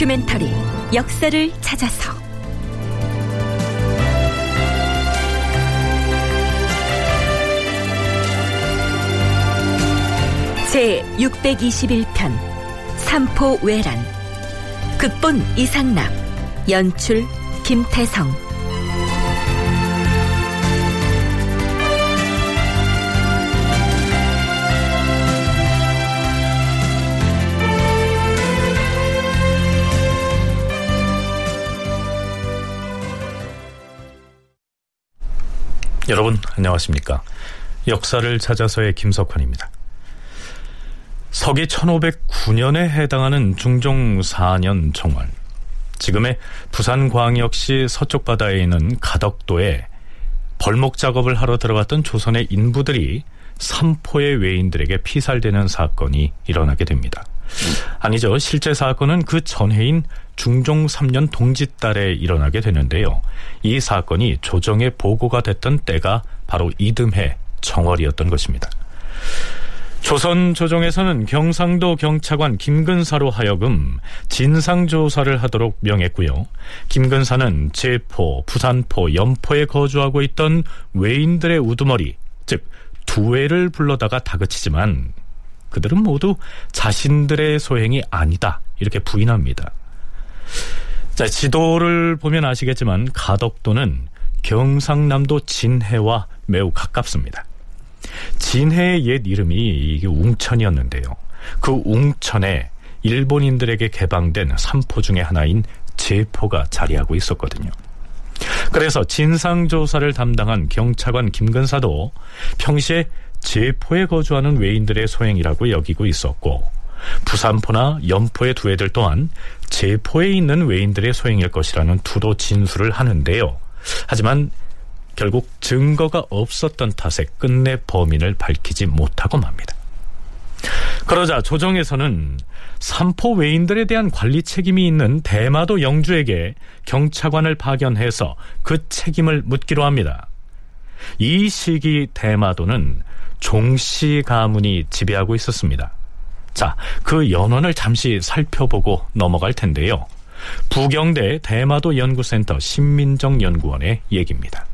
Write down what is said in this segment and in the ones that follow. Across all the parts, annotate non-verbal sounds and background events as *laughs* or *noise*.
다큐멘터리 역사를 찾아서. 제 621편 삼포 외란. 극본 이상락 연출 김태성 여러분 안녕하십니까? 역사를 찾아서의 김석환입니다. 서기 1509년에 해당하는 중종 4년 정월 지금의 부산광역시 서쪽 바다에 있는 가덕도에 벌목 작업을 하러 들어갔던 조선의 인부들이 삼포의 외인들에게 피살되는 사건이 일어나게 됩니다. 아니죠. 실제 사건은 그 전해인 중종 3년 동짓달에 일어나게 되는데요. 이 사건이 조정에 보고가 됐던 때가 바로 이듬해 정월이었던 것입니다. 조선 조정에서는 경상도 경차관 김근사로 하여금 진상조사를 하도록 명했고요. 김근사는 제포, 부산포, 연포에 거주하고 있던 외인들의 우두머리, 즉 두회를 불러다가 다그치지만 그들은 모두 자신들의 소행이 아니다 이렇게 부인합니다. 자, 지도를 보면 아시겠지만 가덕도는 경상남도 진해와 매우 가깝습니다. 진해의 옛 이름이 이게 웅천이었는데요. 그 웅천에 일본인들에게 개방된 삼포 중의 하나인 제포가 자리하고 있었거든요. 그래서 진상조사를 담당한 경차관 김근사도 평시에 제포에 거주하는 외인들의 소행이라고 여기고 있었고 부산포나 연포의 두 애들 또한 제포에 있는 외인들의 소행일 것이라는 투도 진술을 하는데요. 하지만 결국 증거가 없었던 탓에 끝내 범인을 밝히지 못하고 맙니다. 그러자 조정에서는 삼포 외인들에 대한 관리 책임이 있는 대마도 영주에게 경차관을 파견해서 그 책임을 묻기로 합니다. 이 시기 대마도는 종씨 가문이 지배하고 있었습니다. 자, 그 연원을 잠시 살펴보고 넘어갈 텐데요. 부경대 대마도 연구센터 신민정 연구원의 얘기입니다.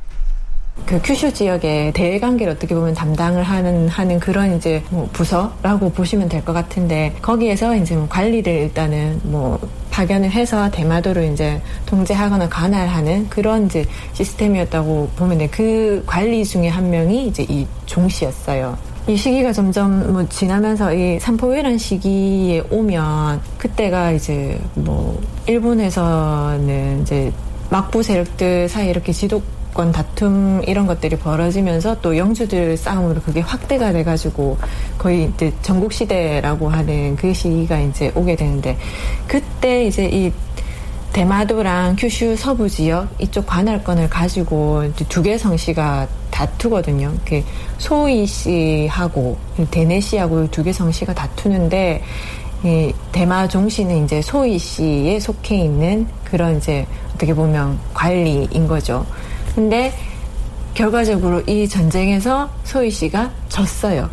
그 큐슈 지역의 대외 관계를 어떻게 보면 담당을 하는 하는 그런 이제 뭐 부서라고 보시면 될 것 같은데 거기에서 이제 뭐 관리를 일단은 뭐 파견을 해서 대마도로 이제 통제하거나 관할하는 그런 이제 시스템이었다고 보면 돼. 그 관리 중에 한 명이 이제 이 종 씨였어요. 이 시기가 점점 뭐 지나면서 이 삼포회란 시기에 오면 그때가 이제 뭐 일본에서는 이제 막부 세력들 사이 이렇게 지 도권 다툼 이런 것들이 벌어지면서 또 영주들 싸움으로 그게 확대가 돼가지고 거의 이제 전국 시대라고 하는 그 시기가 이제 오게 되는데 그때 이제 이 대마도랑 큐슈 서부 지역 이쪽 관할권을 가지고 두 개 성씨가 다투거든요. 그 소이 씨하고 대내 씨하고 두 개 성씨가 다투는데 이 대마 종씨는 이제 소이 씨에 속해 있는 그런 이제 어떻게 보면 관리인 거죠. 근데 결과적으로 이 전쟁에서 소희 씨가 졌어요.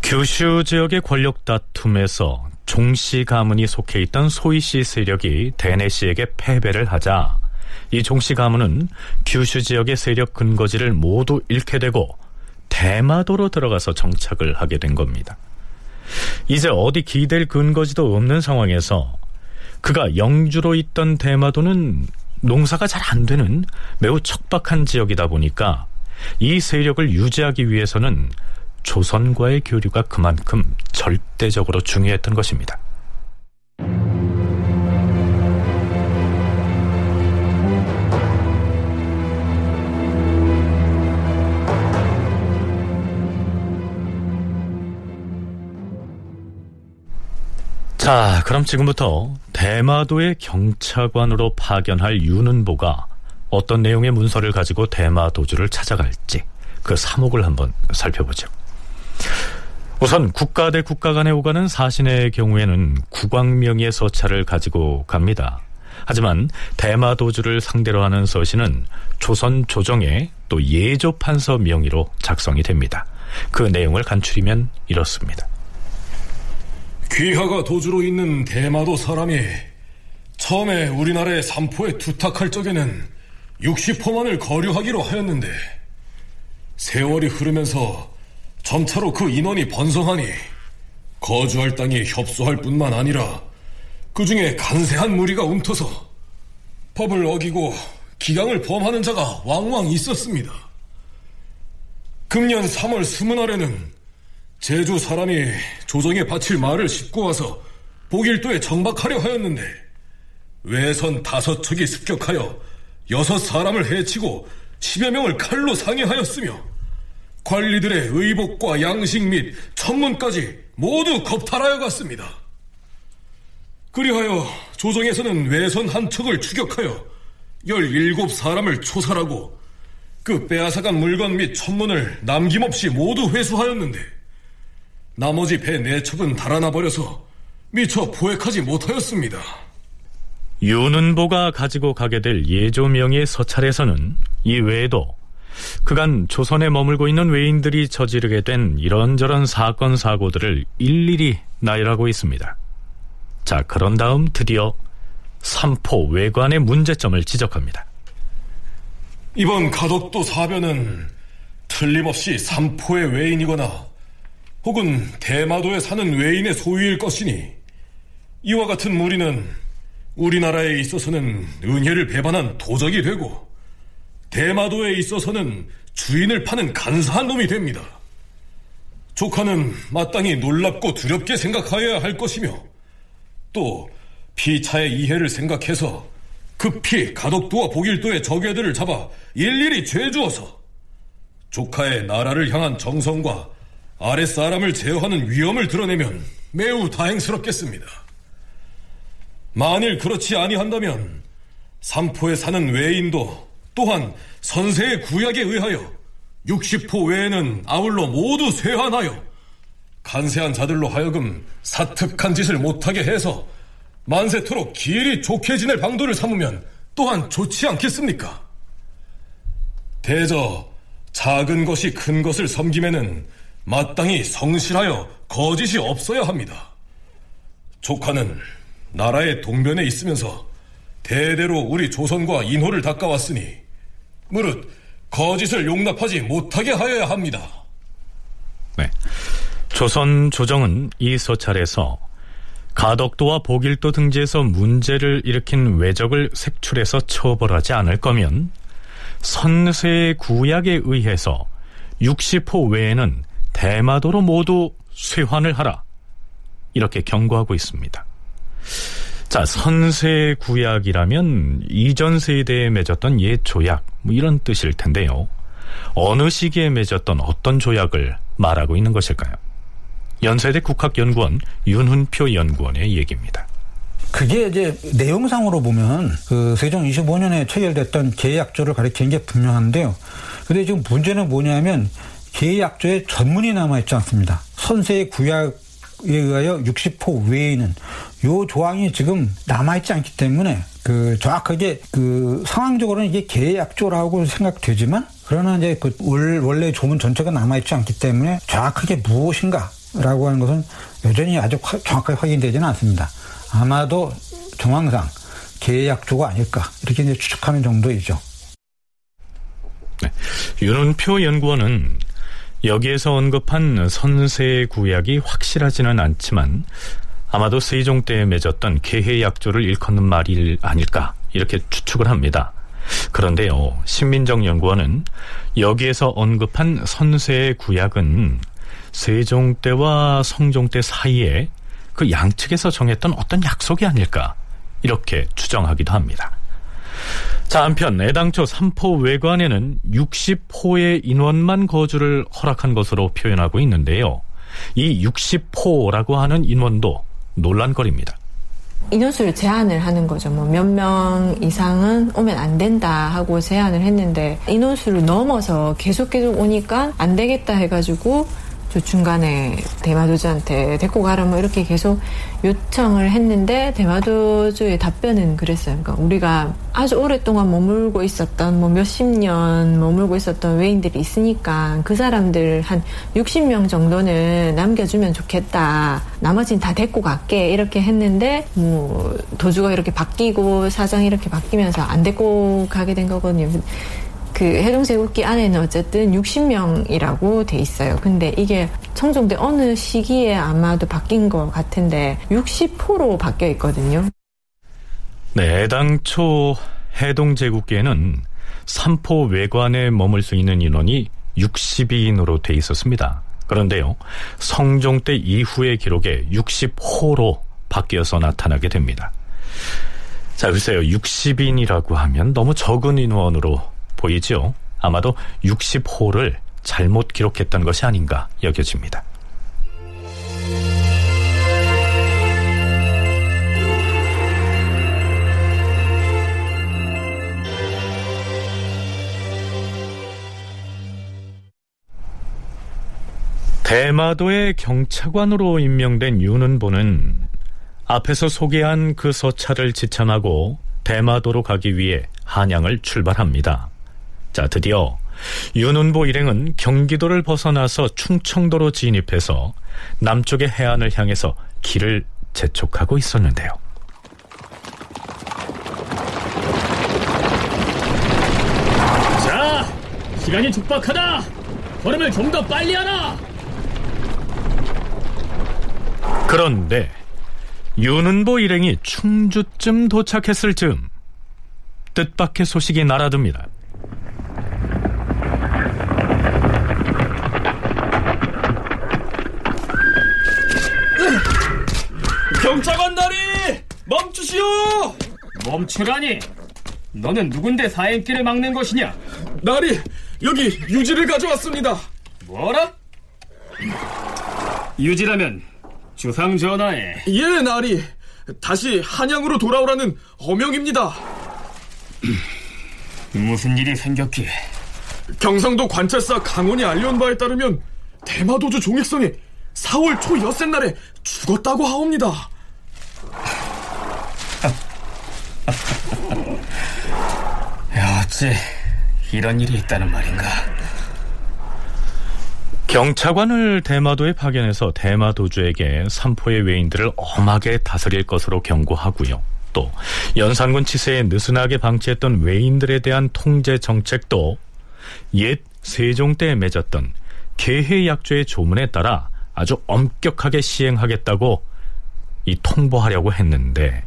규슈 지역의 권력 다툼에서 종씨 가문이 속해 있던 소희 씨 세력이 대내 씨에게 패배를 하자 이 종씨 가문은 규슈 지역의 세력 근거지를 모두 잃게 되고 대마도로 들어가서 정착을 하게 된 겁니다. 이제 어디 기댈 근거지도 없는 상황에서 그가 영주로 있던 대마도는 농사가 잘 안 되는 매우 척박한 지역이다 보니까 이 세력을 유지하기 위해서는 조선과의 교류가 그만큼 절대적으로 중요했던 것입니다. 자, 그럼 지금부터 대마도의 경차관으로 파견할 윤은보가 어떤 내용의 문서를 가지고 대마도주를 찾아갈지 그 사목을 한번 살펴보죠. 우선 국가 대 국가 간에 오가는 사신의 경우에는 국왕명의 서찰을 가지고 갑니다. 하지만 대마도주를 상대로 하는 서신은 조선 조정의 또 예조판서 명의로 작성이 됩니다. 그 내용을 간추리면 이렇습니다. 귀하가 도주로 있는 대마도 사람이 처음에 우리나라의 삼포에 투탁할 적에는 60호만을 거류하기로 하였는데 세월이 흐르면서 점차로 그 인원이 번성하니 거주할 땅이 협소할 뿐만 아니라 그 중에 간세한 무리가 움터서 법을 어기고 기강을 범하는 자가 왕왕 있었습니다. 금년 3월 스무 날에는 제주 사람이 조정에 바칠 말을 싣고 와서 복일도에 정박하려 하였는데 외선 다섯 척이 습격하여 여섯 사람을 해치고 십여 명을 칼로 상해하였으며 관리들의 의복과 양식 및 천문까지 모두 겁탈하여 갔습니다. 그리하여 조정에서는 외선 한 척을 추격하여 열일곱 사람을 초살하고 그 빼앗아간 물건 및 천문을 남김없이 모두 회수하였는데 나머지 배 네 척은 달아나 버려서 미처 포획하지 못하였습니다. 윤은보가 가지고 가게 될 예조명의 서찰에서는 이 외에도 그간 조선에 머물고 있는 외인들이 저지르게 된 이런저런 사건 사고들을 일일이 나열하고 있습니다. 자, 그런 다음 드디어 삼포 외관의 문제점을 지적합니다. 이번 가덕도 사변은 틀림없이 삼포의 외인이거나 혹은 대마도에 사는 외인의 소유일 것이니 이와 같은 무리는 우리나라에 있어서는 은혜를 배반한 도적이 되고 대마도에 있어서는 주인을 파는 간사한 놈이 됩니다. 조카는 마땅히 놀랍고 두렵게 생각하여야 할 것이며 또 피차의 이해를 생각해서 급히 가덕도와 복일도의 적애들을 잡아 일일이 죄주어서 조카의 나라를 향한 정성과 아랫사람을 제어하는 위험을 드러내면 매우 다행스럽겠습니다. 만일 그렇지 아니한다면 삼포에 사는 외인도 또한 선세의 구약에 의하여 60호 외에는 아울러 모두 쇠환하여 간세한 자들로 하여금 사특한 짓을 못하게 해서 만세토록 길이 좋게 지낼 방도를 삼으면 또한 좋지 않겠습니까? 대저 작은 것이 큰 것을 섬김에는 마땅히 성실하여 거짓이 없어야 합니다. 조카는 나라의 동변에 있으면서 대대로 우리 조선과 인호를 닦아왔으니 무릇 거짓을 용납하지 못하게 하여야 합니다. 네. 조선 조정은 이 서찰에서 가덕도와 복일도 등지에서 문제를 일으킨 외적을 색출해서 처벌하지 않을 거면 선세의 구약에 의해서 60호 외에는 대마도로 모두 쇠환을 하라. 이렇게 경고하고 있습니다. 자, 선세 구약이라면 이전 세대에 맺었던 옛 조약, 뭐 이런 뜻일 텐데요. 어느 시기에 맺었던 어떤 조약을 말하고 있는 것일까요? 연세대 국학연구원 윤훈표 연구원의 얘기입니다. 그게 이제 내용상으로 보면 그 세종 25년에 체결됐던 계약조를 가리키는 게 분명한데요. 근데 지금 문제는 뭐냐면 계약조에 전문이 남아있지 않습니다. 선세의 구약에 의하여 60호 외에는 요 조항이 지금 남아있지 않기 때문에 그 정확하게 그 상황적으로는 이게 계약조라고 생각되지만 그러나 이제 그 원래 조문 전체가 남아있지 않기 때문에 정확하게 무엇인가 라고 하는 것은 여전히 아주 정확하게 확인되지는 않습니다. 아마도 정황상 계약조가 아닐까 이렇게 이제 추측하는 정도이죠. 네. 윤은표 연구원은 여기에서 언급한 선세 구약이 확실하지는 않지만 아마도 세종 때에 맺었던 계해약조를 일컫는 말이 아닐까 이렇게 추측을 합니다. 그런데요, 신민정 연구원은 여기에서 언급한 선세의 구약은 세종 때와 성종 때 사이에 그 양측에서 정했던 어떤 약속이 아닐까 이렇게 추정하기도 합니다. 자, 한편 애당초 삼포 외관에는 60호의 인원만 거주를 허락한 것으로 표현하고 있는데요. 이 60호라고 하는 인원도 논란거리입니다. 인원수를 제한을 하는 거죠. 뭐 몇 명 이상은 오면 안 된다 하고 제한을 했는데 인원수를 넘어서 계속 계속 오니까 안 되겠다 해가지고 저 중간에 대마도주한테 데리고 가라 뭐 이렇게 계속 요청을 했는데 대마도주의 답변은 그랬어요. 그러니까 우리가 아주 오랫동안 머물고 있었던 뭐 몇십 년 머물고 있었던 외인들이 있으니까 그 사람들 한 60명 정도는 남겨주면 좋겠다. 나머지는 다 데리고 갈게 이렇게 했는데 뭐 도주가 이렇게 바뀌고 사정이 이렇게 바뀌면서 안 데리고 가게 된 거거든요. 그 해동제국기 안에는 어쨌든 60명이라고 돼 있어요. 근데 이게 청종대 어느 시기에 아마도 바뀐 것 같은데 60호로 바뀌어 있거든요. 네, 애당초 해동제국계에는 삼포 외관에 머물 수 있는 인원이 62인으로 돼 있었습니다. 그런데요, 성종 때 이후의 기록에 60호로 바뀌어서 나타나게 됩니다. 자, 글쎄요, 60인이라고 하면 너무 적은 인원으로 보이죠? 아마도 60호를 잘못 기록했던 것이 아닌가 여겨집니다. 대마도의 경차관으로 임명된 윤은보는 앞에서 소개한 그 서차를 지참하고 대마도로 가기 위해 한양을 출발합니다. 자, 드디어 윤은보 일행은 경기도를 벗어나서 충청도로 진입해서 남쪽의 해안을 향해서 길을 재촉하고 있었는데요. 자, 시간이 촉박하다. 걸음을 좀 더 빨리 하라. 그런데 윤은보 일행이 충주쯤 도착했을 즈음 뜻밖의 소식이 날아듭니다. 멈추라니. 너는 누군데 사행길을 막는 것이냐? 나리 여기 유지를 가져왔습니다. 뭐라? 유지라면 주상 전하에 예 나리 다시 한양으로 돌아오라는 어명입니다. *clears throat* 무슨 일이 생겼기에 경상도 관찰사 강원이 알려온 바에 따르면 대마도주 종익성이 4월 초 엿새 날에 죽었다고 하옵니다. 어찌 이런 일이 있다는 말인가? 경차관을 대마도에 파견해서 대마도주에게 삼포의 외인들을 엄하게 다스릴 것으로 경고하고요. 또 연산군 치세에 느슨하게 방치했던 외인들에 대한 통제 정책도 옛 세종 때 맺었던 개해약조의 조문에 따라 아주 엄격하게 시행하겠다고 이 통보하려고 했는데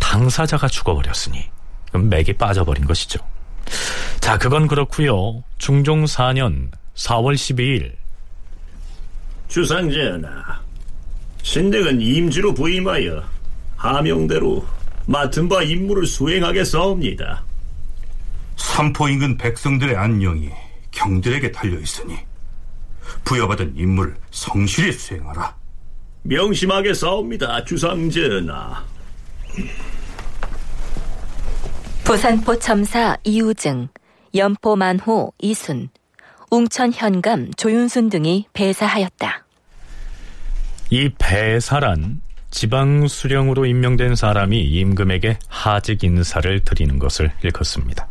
당사자가 죽어버렸으니 그럼 맥이 빠져버린 것이죠. 자, 그건 그렇고요. 중종 4년 4월 12일 주상전하, 신덱은 임주로 부임하여 하명대로 맡은 바 임무를 수행하겠사옵니다. 삼포 인근 백성들의 안녕이 경들에게 달려 있으니 부여받은 임무를 성실히 수행하라. 명심하겠사옵니다, 주상전하. 부산포 첨사 이우증, 연포 만호 이순, 웅천 현감 조윤순 등이 배사하였다. 이 배사란 지방 수령으로 임명된 사람이 임금에게 하직 인사를 드리는 것을 일컫습니다.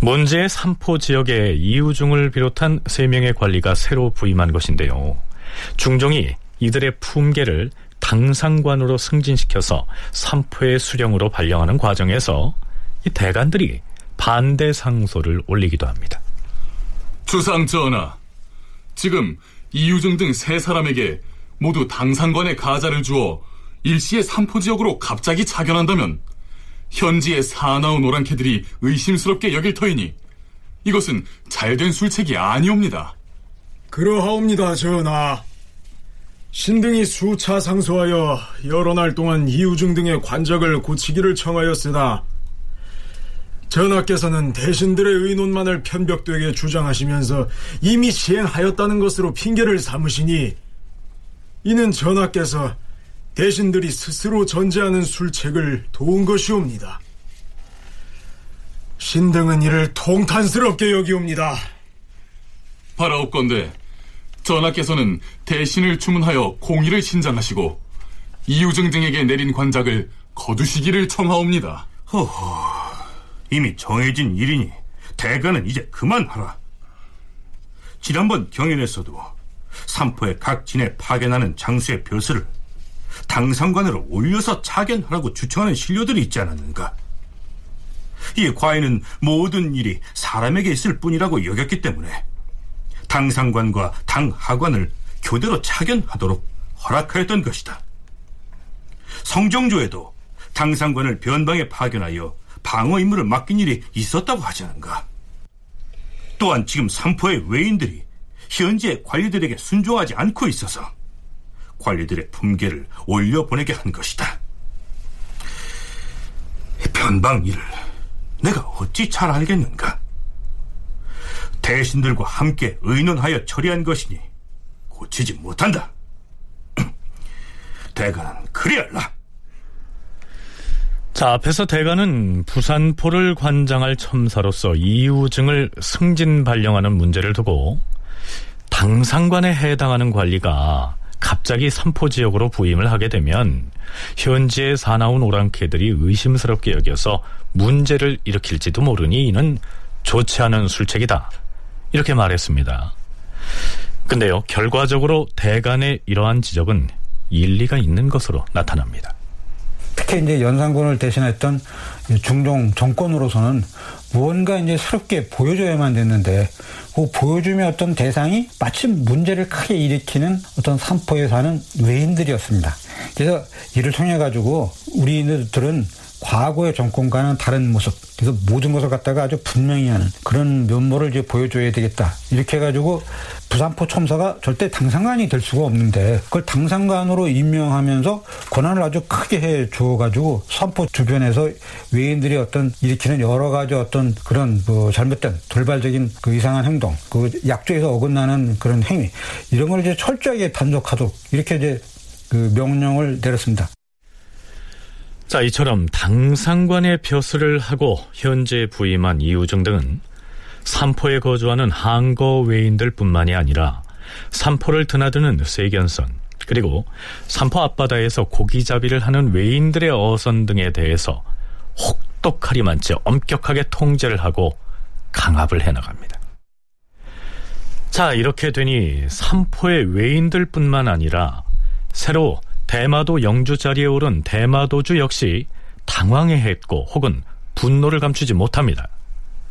문제의 삼포 지역에 이우중을 비롯한 세 명의 관리가 새로 부임한 것인데요. 중종이 이들의 품계를 당상관으로 승진시켜서 삼포의 수령으로 발령하는 과정에서 이 대관들이 반대 상소를 올리기도 합니다. 주상 전하, 지금 이유중 등세 사람에게 모두 당상관의 가자를 주어 일시에 삼포 지역으로 갑자기 차견한다면 현지의 사나운 오랑캐들이 의심스럽게 여길 터이니 이것은 잘된 술책이 아니옵니다. 그러하옵니다, 전하. 신등이 수차 상소하여 여러 날 동안 이우중 등의 관적을 고치기를 청하였으나 전하께서는 대신들의 의논만을 편벽되게 주장하시면서 이미 시행하였다는 것으로 핑계를 삼으시니 이는 전하께서 대신들이 스스로 전제하는 술책을 도운 것이옵니다. 신등은 이를 통탄스럽게 여기옵니다. 바라옵건대 전하께서는 대신을 주문하여 공의를 신장하시고 이유증 등에게 내린 관작을 거두시기를 청하옵니다. 허허, 이미 정해진 일이니 대가는 이제 그만하라. 지난번 경연에서도 삼포의 각 진에 파견하는 장수의 벼슬을 당상관으로 올려서 차견하라고 주청하는 신료들이 있지 않았는가? 이 과인은 모든 일이 사람에게 있을 뿐이라고 여겼기 때문에 당상관과 당하관을 교대로 차견하도록 허락하였던 것이다. 성종조에도 당상관을 변방에 파견하여 방어 임무를 맡긴 일이 있었다고 하지 않은가? 또한 지금 삼포의 외인들이 현재 관리들에게 순종하지 않고 있어서 관리들의 품계를 올려보내게 한 것이다. 변방 일을 내가 어찌 잘 알겠는가? 대신들과 함께 의논하여 처리한 것이니 고치지 못한다. *clears throat* 대가는 그리할라. 자, 앞에서 대가는 부산포를 관장할 첨사로서 이우증을 승진 발령하는 문제를 두고 당상관에 해당하는 관리가 갑자기 삼포 지역으로 부임을 하게 되면 현지에 사나운 오랑캐들이 의심스럽게 여겨서 문제를 일으킬지도 모르니 이는 좋지 않은 술책이다. 이렇게 말했습니다. 근데요, 결과적으로 대간의 이러한 지적은 일리가 있는 것으로 나타납니다. 특히 이제 연산군을 대신했던 중종 정권으로서는 무언가 이제 새롭게 보여줘야만 됐는데 그 보여주면 어떤 대상이 마침 문제를 크게 일으키는 어떤 삼포에 사는 외인들이었습니다. 그래서 이를 통해 가지고 우리들은 과거의 정권과는 다른 모습, 그래서 모든 것을 갖다가 아주 분명히 하는 그런 면모를 이제 보여줘야 되겠다. 이렇게 해가지고 부산포 첨사가 절대 당상관이 될 수가 없는데 그걸 당상관으로 임명하면서 권한을 아주 크게 해 주어가지고 선포 주변에서 외인들이 어떤 일으키는 여러 가지 어떤 그런 뭐 잘못된 돌발적인 그 이상한 행동, 그 약조에서 어긋나는 그런 행위 이런 걸 이제 철저하게 단속하도록 이렇게 이제 그 명령을 내렸습니다. 자, 이처럼 당상관의 벼슬을 하고 현재 부임한 이우정 등은 삼포에 거주하는 항거 외인들 뿐만이 아니라 삼포를 드나드는 세견선, 그리고 삼포 앞바다에서 고기잡이를 하는 외인들의 어선 등에 대해서 혹독하리만치 엄격하게 통제를 하고 강압을 해나갑니다. 자, 이렇게 되니 삼포의 외인들 뿐만 아니라 새로 대마도 영주 자리에 오른 대마도주 역시 당황해했고 혹은 분노를 감추지 못합니다.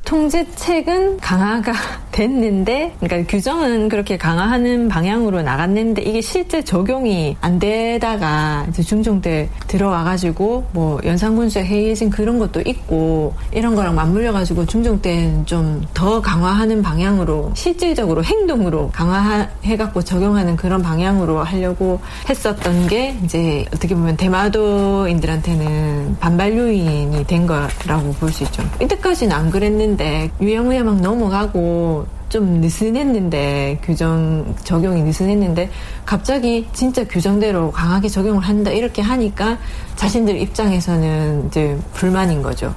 통제책은 강화가 *laughs* 됐는데, 그러니까 규정은 그렇게 강화하는 방향으로 나갔는데 이게 실제 적용이 안 되다가 이제 중종 때 들어와가지고 뭐 연상군수에 해이해진 그런 것도 있고 이런 거랑 맞물려가지고 중종 때는 좀 더 강화하는 방향으로 실질적으로 행동으로 강화해갖고 적용하는 그런 방향으로 하려고 했었던 게 이제 어떻게 보면 대마도인들한테는 반발 요인이 된 거라고 볼 수 있죠. 이때까지는 안 그랬는데 했는데 유형무야 막 넘어가고 좀 느슨했는데 규정 적용이 느슨했는데 갑자기 진짜 규정대로 강하게 적용을 한다 이렇게 하니까 자신들 입장에서는 이제 불만인 거죠.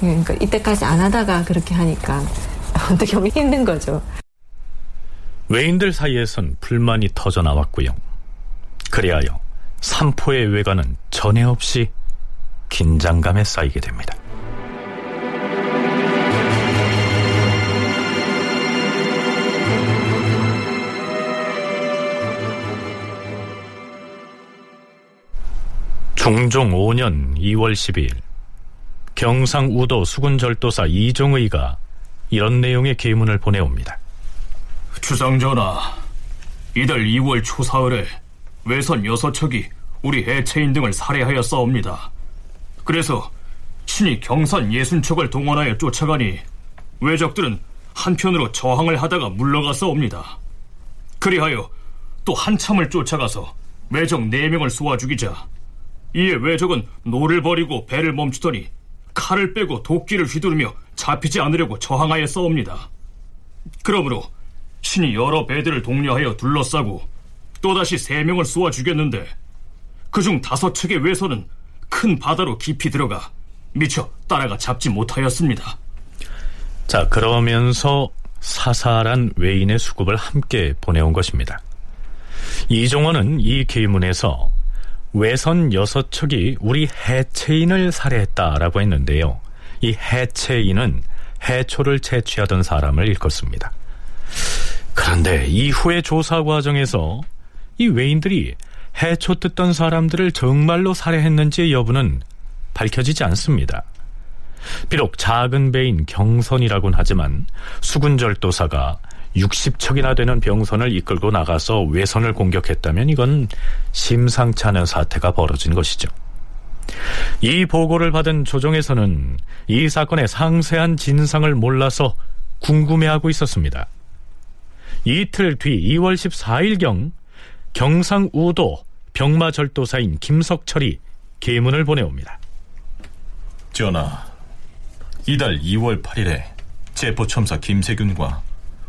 그러니까 이때까지 안 하다가 그렇게 하니까 *laughs* 어떻게 보면 힘든 거죠. 외인들 사이에선 불만이 터져 나왔고요. 그리하여 삼포의 외관은 전에 없이 긴장감에 쌓이게 됩니다. 중종 5년 2월 12일 경상우도 수군절도사 이종의가 이런 내용의 계문을 보내옵니다. 주상전하, 이달 2월 초사흘에 외선 여섯 척이 우리 해체인 등을 살해하였사옵니다. 그래서 신이 경산 예순 척을 동원하여 쫓아가니 외적들은 한편으로 저항을 하다가 물러가서옵니다. 그리하여 또 한참을 쫓아가서 왜적 4명을 쏘아 죽이자 이에 왜적은 노를 버리고 배를 멈추더니 칼을 빼고 도끼를 휘두르며 잡히지 않으려고 저항하여 싸웁니다. 그러므로 신이 여러 배들을 독려하여 둘러싸고 또다시 세 명을 쏘아 죽였는데 그중 다섯 척의 왜선은 큰 바다로 깊이 들어가 미처 따라가 잡지 못하였습니다. 자, 그러면서 사살한 외인의 수급을 함께 보내온 것입니다. 이종원은 이 계문에서 외선 여섯 척이 우리 해체인을 살해했다라고 했는데요. 이 해체인은 해초를 채취하던 사람을 일컫습니다. 그런데 이후의 조사 과정에서 이 외인들이 해초 뜯던 사람들을 정말로 살해했는지의 여부는 밝혀지지 않습니다. 비록 작은 배인 경선이라곤 하지만 수군절도사가 60척이나 되는 병선을 이끌고 나가서 외선을 공격했다면 이건 심상치 않은 사태가 벌어진 것이죠. 이 보고를 받은 조정에서는 이 사건의 상세한 진상을 몰라서 궁금해하고 있었습니다. 이틀 뒤 2월 14일경 경상우도 병마절도사인 김석철이 계문을 보내옵니다. 전하, 이달 2월 8일에 제포첨사 김세균과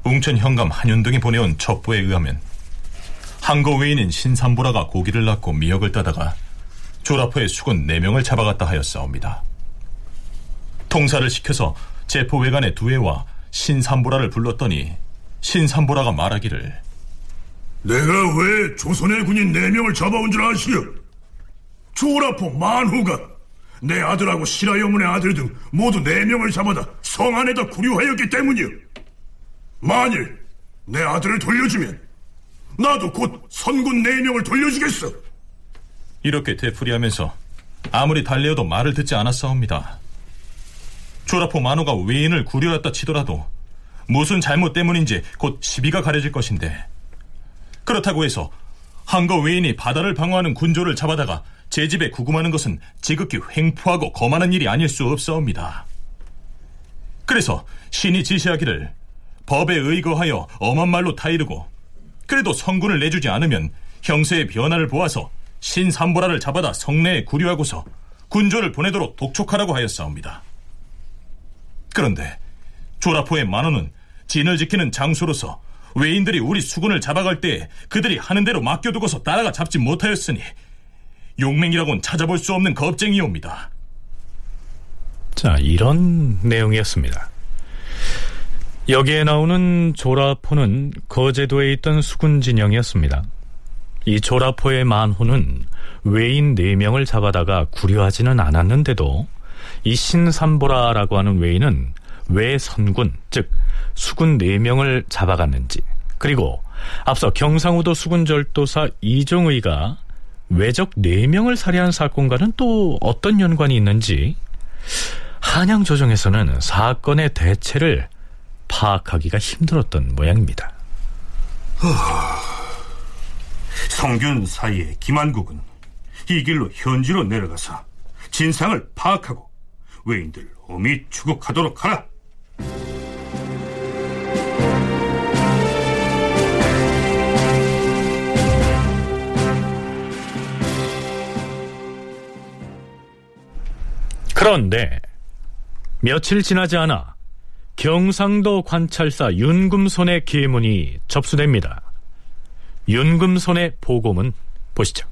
웅천 현감 한윤등이 보내온 첩보에 의하면 한거 외인인 신삼보라가 고기를 낳고 미역을 따다가 조라포의 수군 4명을 잡아갔다 하였사옵니다. 통사를 시켜서 제포 외관의 두해와 신삼보라를 불렀더니 신삼보라가 말하기를 내가 왜 조선의 군인 4명을 잡아온 줄 아시오? 조라포 만후가 내 아들하고 시라여문의 아들 등 모두 4명을 잡아다 성 안에다 구류하였기 때문이오. 만일 내 아들을 돌려주면 나도 곧 선군 4명을 돌려주겠어. 이렇게 되풀이하면서 아무리 달래어도 말을 듣지 않았사옵니다. 조라포 만호가 외인을 구려했다 치더라도 무슨 잘못 때문인지 곧 시비가 가려질 것인데 그렇다고 해서 한거 외인이 바다를 방어하는 군조를 잡아다가 제 집에 구금하는 것은 지극히 횡포하고 거만한 일이 아닐 수 없사옵니다. 그래서 신이 지시하기를 법에 의거하여 엄한 말로 타이르고 그래도 성군을 내주지 않으면 형세의 변화를 보아서 신삼보라를 잡아다 성내에 구류하고서 군조를 보내도록 독촉하라고 하였사옵니다. 그런데 조라포의 만호는 진을 지키는 장소로서 외인들이 우리 수군을 잡아갈 때 그들이 하는 대로 맡겨두고서 따라가 잡지 못하였으니 용맹이라고는 찾아볼 수 없는 겁쟁이옵니다. 자, 이런 내용이었습니다. 여기에 나오는 조라포는 거제도에 있던 수군 진영이었습니다. 이 조라포의 만호는 외인 4명을 잡아다가 구려하지는 않았는데도 이 신삼보라라고 하는 외인은 왜 선군, 즉 수군 4명을 잡아갔는지 그리고 앞서 경상우도 수군절도사 이종의가 외적 4명을 살해한 사건과는 또 어떤 연관이 있는지 한양 조정에서는 사건의 대체를 파악하기가 힘들었던 모양입니다. 성균 사이의 김한국은 이 길로 현지로 내려가서 진상을 파악하고 외인들 어미 추국하도록 하라. 그런데 며칠 지나지 않아 경상도 관찰사 윤금손의 계문이 접수됩니다. 윤금손의 보고문 보시죠.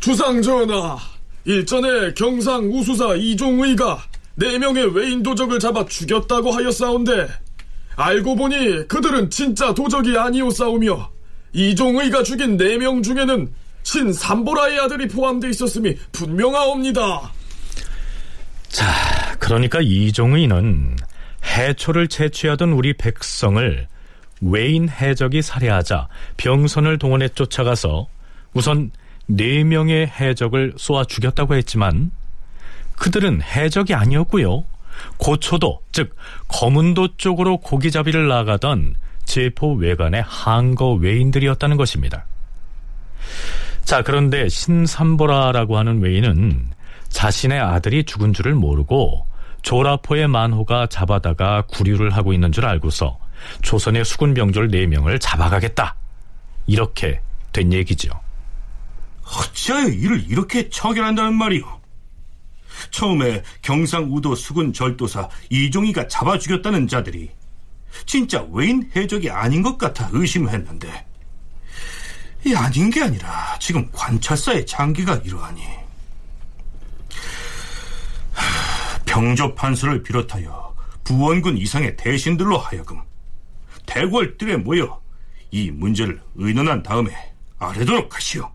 주상전하, 일전에 경상 우수사 이종의가 네 명의 외인 도적을 잡아 죽였다고 하였사온데 알고 보니 그들은 진짜 도적이 아니오싸우며 이종의가 죽인 네 명 중에는 신 삼보라의 아들이 포함되어 있었음이 분명하옵니다. 자, 그러니까 이종의는 해초를 채취하던 우리 백성을 외인 해적이 살해하자 병선을 동원해 쫓아가서 우선 네 명의 해적을 쏘아 죽였다고 했지만 그들은 해적이 아니었고요. 고초도, 즉 검은도 쪽으로 고기잡이를 나가던 제포 외관의 항거 외인들이었다는 것입니다. 자, 그런데 신삼보라라고 하는 외인은 자신의 아들이 죽은 줄을 모르고 조라포의 만호가 잡아다가 구류를 하고 있는 줄 알고서 조선의 수군 병졸 4명을 잡아가겠다. 이렇게 된 얘기죠. 어찌하여 이를 이렇게 처결한다는 말이오? 처음에 경상우도 수군 절도사 이종희가 잡아 죽였다는 자들이 진짜 외인 해적이 아닌 것 같아 의심했는데 이 아닌 게 아니라 지금 관찰사의 장기가 이러하니 병조 판수를 비롯하여 부원군 이상의 대신들로 하여금 대궐들에 모여 이 문제를 의논한 다음에 아뢰도록 하시오.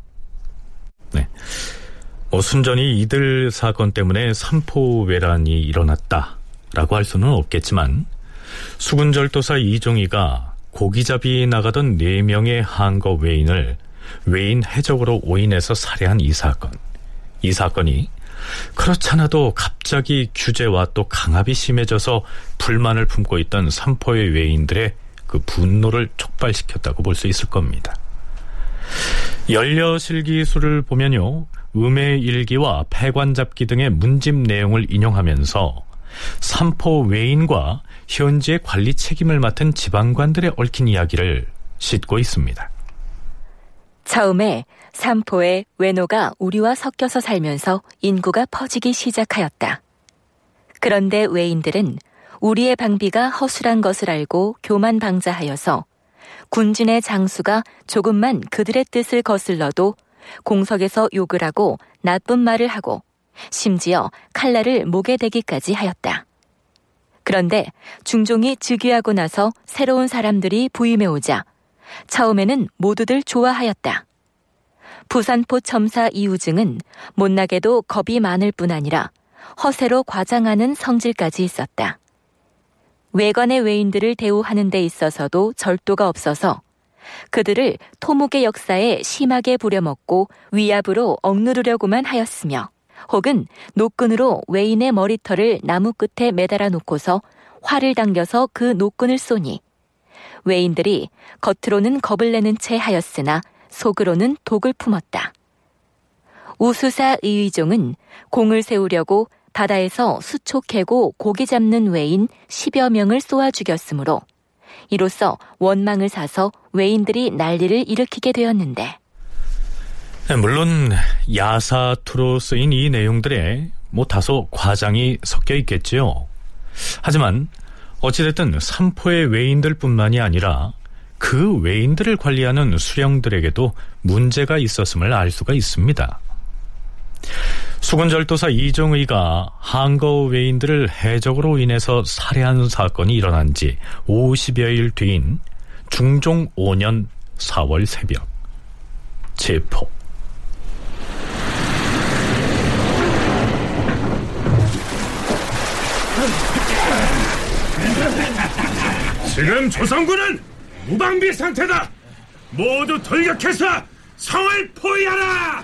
네. 뭐 순전히 이들 사건 때문에 삼포 외란이 일어났다라고 할 수는 없겠지만 수군절도사 이종희가 고기잡이 나가던 4명의 한거 외인을 외인 해적으로 오인해서 살해한 이 사건. 이 사건이 그렇잖아도 갑자기 규제와 또 강압이 심해져서 불만을 품고 있던 삼포의 외인들의 그 분노를 촉발시켰다고 볼 수 있을 겁니다. 연려실기술을 보면요. 음의 일기와 폐관잡기 등의 문집 내용을 인용하면서 삼포 외인과 현지의 관리 책임을 맡은 지방관들의 얽힌 이야기를 싣고 있습니다. 처음에 삼포에 외노가 우리와 섞여서 살면서 인구가 퍼지기 시작하였다. 그런데 외인들은 우리의 방비가 허술한 것을 알고 교만 방자하여서 군진의 장수가 조금만 그들의 뜻을 거슬러도 공석에서 욕을 하고 나쁜 말을 하고 심지어 칼날을 목에 대기까지 하였다. 그런데 중종이 즉위하고 나서 새로운 사람들이 부임해 오자 처음에는 모두들 좋아하였다. 부산포 첨사 이우증은 못나게도 겁이 많을 뿐 아니라 허세로 과장하는 성질까지 있었다. 외관의 외인들을 대우하는 데 있어서도 절도가 없어서 그들을 토목의 역사에 심하게 부려먹고 위압으로 억누르려고만 하였으며 혹은 노끈으로 외인의 머리털을 나무 끝에 매달아 놓고서 활을 당겨서 그 노끈을 쏘니 외인들이 겉으로는 겁을 내는 채 하였으나 속으로는 독을 품었다. 우수사 의의종은 공을 세우려고 바다에서 수초 캐고 고기 잡는 외인 10여 명을 쏘아 죽였으므로 이로써 원망을 사서 외인들이 난리를 일으키게 되었는데 네, 물론 야사투로 쓰인 이 내용들에 뭐 다소 과장이 섞여 있겠지요. 하지만 어찌됐든 삼포의 외인들 뿐만이 아니라 그 외인들을 관리하는 수령들에게도 문제가 있었음을 알 수가 있습니다. 수군절도사 이종의가 한거 외인들을 해적으로 인해서 살해한 사건이 일어난 지 50여일 뒤인 중종 5년 4월 새벽 체포 지금 조선군은 무방비 상태다. 모두 돌격해서 성을 포위하라.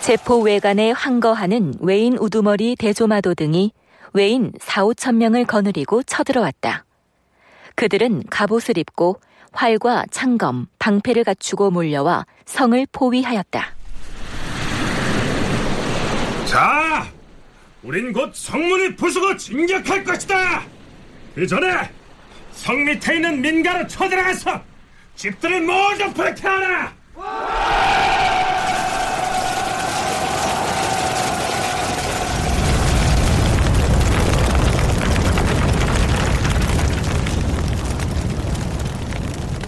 제포 외관에 황거하는 외인 우두머리 대조마도 등이 외인 4, 5천 명을 거느리고 쳐들어왔다. 그들은 갑옷을 입고 활과 창검, 방패를 갖추고 몰려와 성을 포위하였다. 자, 우린 곧 성문을 부수고 진격할 것이다. 그 전에 성 밑에 있는 민가로 쳐들어가서 집들을 모두 불태워라.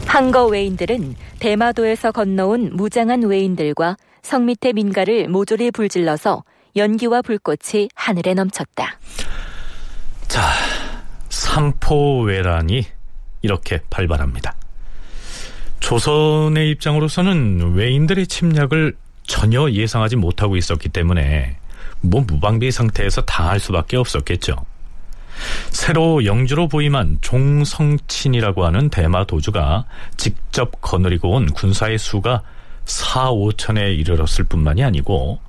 한거 외인들은 대마도에서 건너온 무장한 외인들과 성 밑의 민가를 모조리 불질러서 연기와 불꽃이 하늘에 넘쳤다. 자, 삼포외란이 이렇게 발발합니다. 조선의 입장으로서는 외인들의 침략을 전혀 예상하지 못하고 있었기 때문에 뭐 무방비 상태에서 당할 수밖에 없었겠죠. 새로 영주로 부임한 종성친이라고 하는 대마 도주가 직접 거느리고 온 군사의 수가 4, 5천에 이르렀을 뿐만이 아니고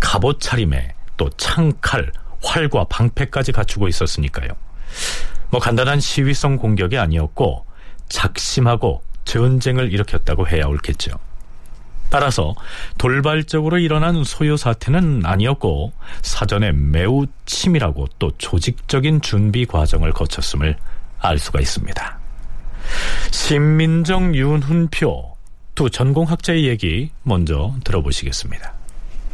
갑옷 차림에 또 창칼, 활과 방패까지 갖추고 있었으니까요. 뭐 간단한 시위성 공격이 아니었고 작심하고 전쟁을 일으켰다고 해야 옳겠죠. 따라서 돌발적으로 일어난 소요 사태는 아니었고 사전에 매우 치밀하고 또 조직적인 준비 과정을 거쳤음을 알 수가 있습니다. 신민정, 윤훈표 두 전공학자의 얘기 먼저 들어보시겠습니다.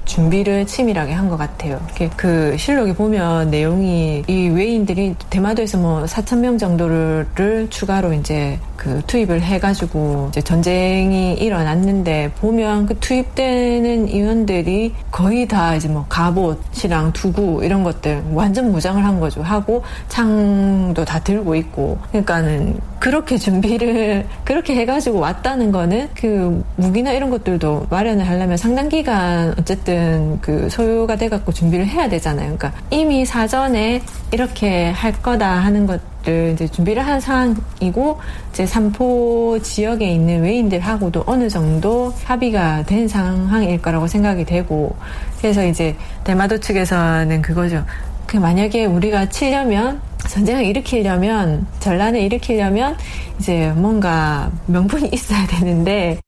준비를 치밀하게 한 것 같아요. 그 실록에 보면 내용이 이 외인들이 대마도에서 뭐 4천 명 정도를 추가로 이제 그 투입을 해가지고 이제 전쟁이 일어났는데 보면 그 투입되는 인원들이 거의 다 이제 뭐 갑옷이랑 두구 이런 것들 완전 무장을 한 거죠. 하고 창도 다 들고 있고 그러니까는 그렇게 준비를 *laughs* 그렇게 해가지고 왔다는 거는 그 무기나 이런 것들도 마련을 하려면 상당 기간 어쨌든 그 소요가 돼갖고 준비를 해야 되잖아요. 그러니까 이미 사전에 이렇게 할 거다 하는 것들 이제 준비를 한 상황이고 이제 삼포 지역에 있는 외인들하고도 어느 정도 합의가 된 상황일 거라고 생각이 되고 그래서 이제 대마도 측에서는 그거죠. 그 만약에 우리가 치려면 전쟁을 일으키려면 전란을 일으키려면 이제 뭔가 명분이 *laughs* 있어야 되는데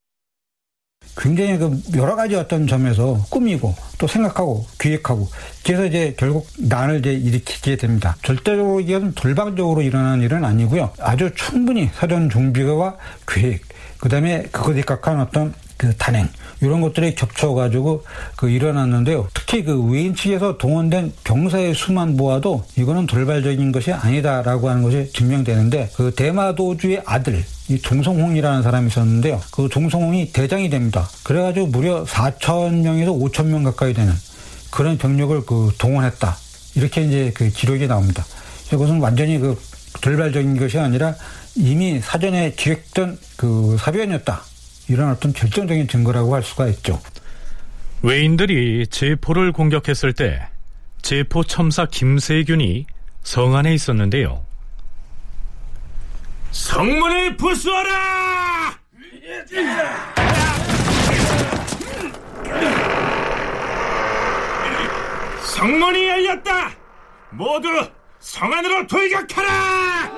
굉장히 그 여러 가지 어떤 점에서 꾸미고 또 생각하고 기획하고 그래서 이제 결국 난을 이제 일으키게 됩니다. 절대적으로 이건 돌방적으로 일어나는 일은 아니고요. 아주 충분히 사전 준비와 계획, 그 다음에 그것에 각한 어떤 그 단행 이런 것들이 겹쳐가지고 그 일어났는데요. 특히 그 외인 측에서 동원된 병사의 수만 보아도 이거는 돌발적인 것이 아니다라고 하는 것이 증명되는데 그 대마도주의 아들 이 종성홍이라는 사람이 있었는데요. 그 종성홍이 대장이 됩니다. 그래가지고 무려 4천 명에서 5천 명 가까이 되는 그런 병력을 그 동원했다. 이렇게 이제 그 기록이 나옵니다. 이것은 완전히 그 돌발적인 것이 아니라 이미 사전에 기획된 그 사변이었다. 이런 어떤 결정적인 증거라고 할 수가 있죠. 외인들이 제포를 공격했을 때 제포 첨사 김세균이 성 안에 있었는데요. 성문을 부수어라! 성문이 열렸다! 모두 성 안으로 돌격하라!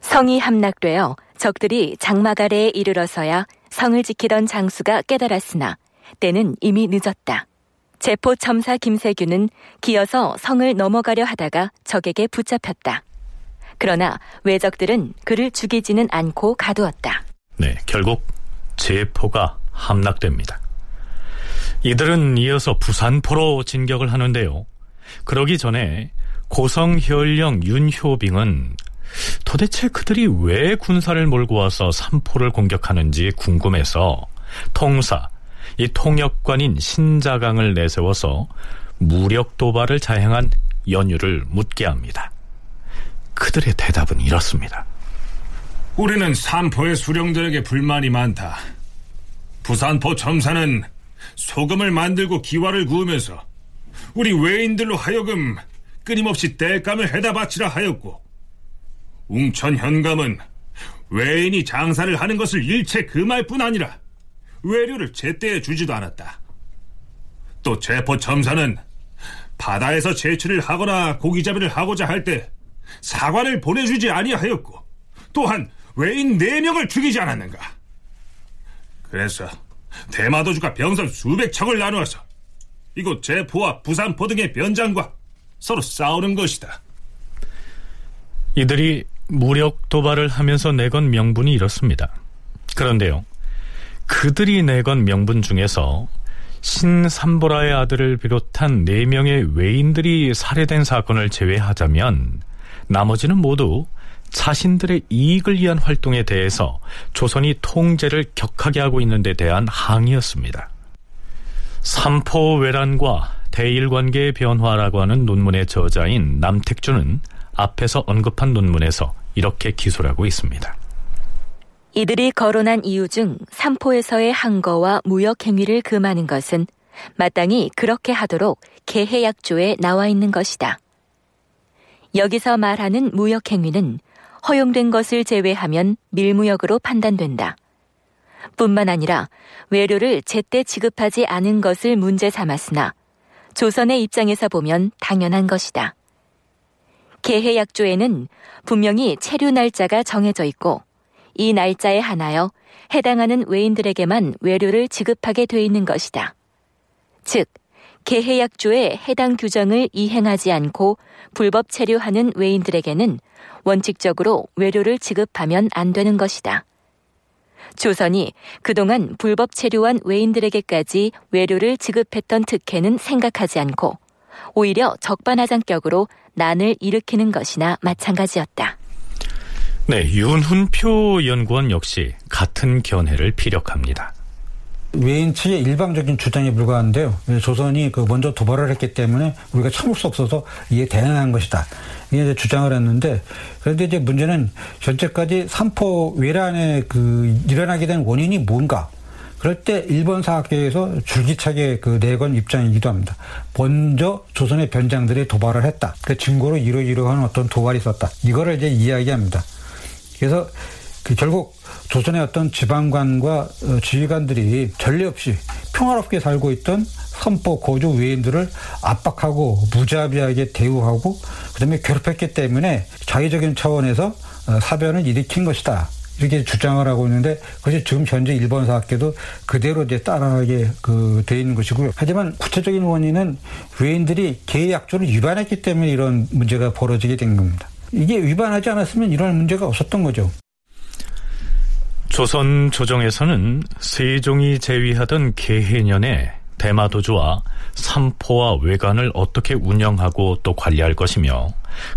성이 함락되어 적들이 장막 아래에 이르러서야 성을 지키던 장수가 깨달았으나 때는 이미 늦었다. 제포 첨사 김세균은 기어서 성을 넘어가려 하다가 적에게 붙잡혔다. 그러나 외적들은 그를 죽이지는 않고 가두었다. 네, 결국 제포가 함락됩니다. 이들은 이어서 부산포로 진격을 하는데요. 그러기 전에 고성현령 윤효빙은 도대체 그들이 왜 군사를 몰고 와서 삼포를 공격하는지 궁금해서 통사, 이 통역관인 신자강을 내세워서 무력 도발을 자행한 연유를 묻게 합니다. 그들의 대답은 이렇습니다. 우리는 삼포의 수령들에게 불만이 많다. 부산포 첨사는 소금을 만들고 기와를 구우면서 우리 외인들로 하여금 끊임없이 땔감을 해다 바치라 하였고 웅천 현감은 외인이 장사를 하는 것을 일체 금할 뿐 아니라 외료를 제때에 주지도 않았다. 또 제포 첨사는 바다에서 제출을 하거나 고기잡이를 하고자 할 때 사관을 보내주지 아니하였고 또한 외인 네명을 죽이지 않았는가. 그래서 대마도주가 병선 수백 척을 나누어서 이곳 제포와 부산포 등의 변장과 서로 싸우는 것이다. 이들이 무력 도발을 하면서 내건 명분이 이렇습니다. 그런데요. 그들이 내건 명분 중에서 신삼보라의 아들을 비롯한 4명의 외인들이 살해된 사건을 제외하자면 나머지는 모두 자신들의 이익을 위한 활동에 대해서 조선이 통제를 격하게 하고 있는 데 대한 항의였습니다. 삼포 외란과 대일 관계의 변화라고 하는 논문의 저자인 남택주는 앞에서 언급한 논문에서 이렇게 기술하고 있습니다. 이들이 거론한 이유 중 삼포에서의 항거와 무역 행위를 금하는 것은 마땅히 그렇게 하도록 개해약조에 나와 있는 것이다. 여기서 말하는 무역 행위는 허용된 것을 제외하면 밀무역으로 판단된다. 뿐만 아니라 외료를 제때 지급하지 않은 것을 문제 삼았으나 조선의 입장에서 보면 당연한 것이다. 개해약조에는 분명히 체류 날짜가 정해져 있고 이 날짜에 한하여 해당하는 외인들에게만 외료를 지급하게 돼 있는 것이다. 즉, 개해약조의 해당 규정을 이행하지 않고 불법 체류하는 외인들에게는 원칙적으로 외료를 지급하면 안 되는 것이다. 조선이 그동안 불법 체류한 외인들에게까지 외료를 지급했던 특혜는 생각하지 않고 오히려 적반하장격으로 난을 일으키는 것이나 마찬가지였다. 네, 윤훈표 연구원 역시 같은 견해를 피력합니다. 외인 측의 일방적인 주장에 불과한데요. 조선이 그 먼저 도발을 했기 때문에 우리가 참을 수 없어서 이에 대응한 것이다. 이게 주장을 했는데 그런데 이제 문제는 현재까지 삼포 외란에 그 일어나게 된 원인이 뭔가? 그럴 때 일본 사학계에서 줄기차게 그 내건 입장이기도 합니다. 먼저 조선의 변장들이 도발을 했다. 그 증거로 이러이러한 어떤 도발이 있었다. 이거를 이제 이야기합니다. 그래서 그 결국 조선의 어떤 지방관과 어, 지휘관들이 전례 없이 평화롭게 살고 있던 선포 고조 외인들을 압박하고 무자비하게 대우하고 그다음에 괴롭혔기 때문에 자의적인 차원에서 어, 사변을 일으킨 것이다. 이렇게 주장을 하고 있는데 그것이 지금 현재 일본 사학계도 그대로 이제 따라하게 그 돼 있는 것이고요. 하지만 구체적인 원인은 외인들이 계약조를 위반했기 때문에 이런 문제가 벌어지게 된 겁니다. 이게 위반하지 않았으면 이런 문제가 없었던 거죠. 조선 조정에서는 세종이 제위하던 개해년에 대마도주와 삼포와 외관을 어떻게 운영하고 또 관리할 것이며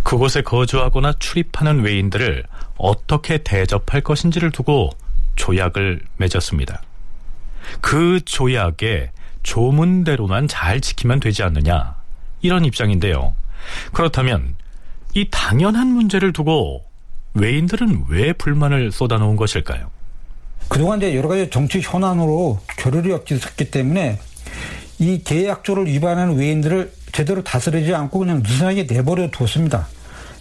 그곳에 거주하거나 출입하는 외인들을 어떻게 대접할 것인지를 두고 조약을 맺었습니다. 그 조약에 조문대로만 잘 지키면 되지 않느냐 이런 입장인데요. 그렇다면 이 당연한 문제를 두고 외인들은 왜 불만을 쏟아놓은 것일까요? 그동안 이제 여러 가지 정치 현안으로 교류를 엮였기 때문에 이 계약조를 위반하는 외인들을 제대로 다스리지 않고 그냥 느슨하게 내버려 뒀습니다.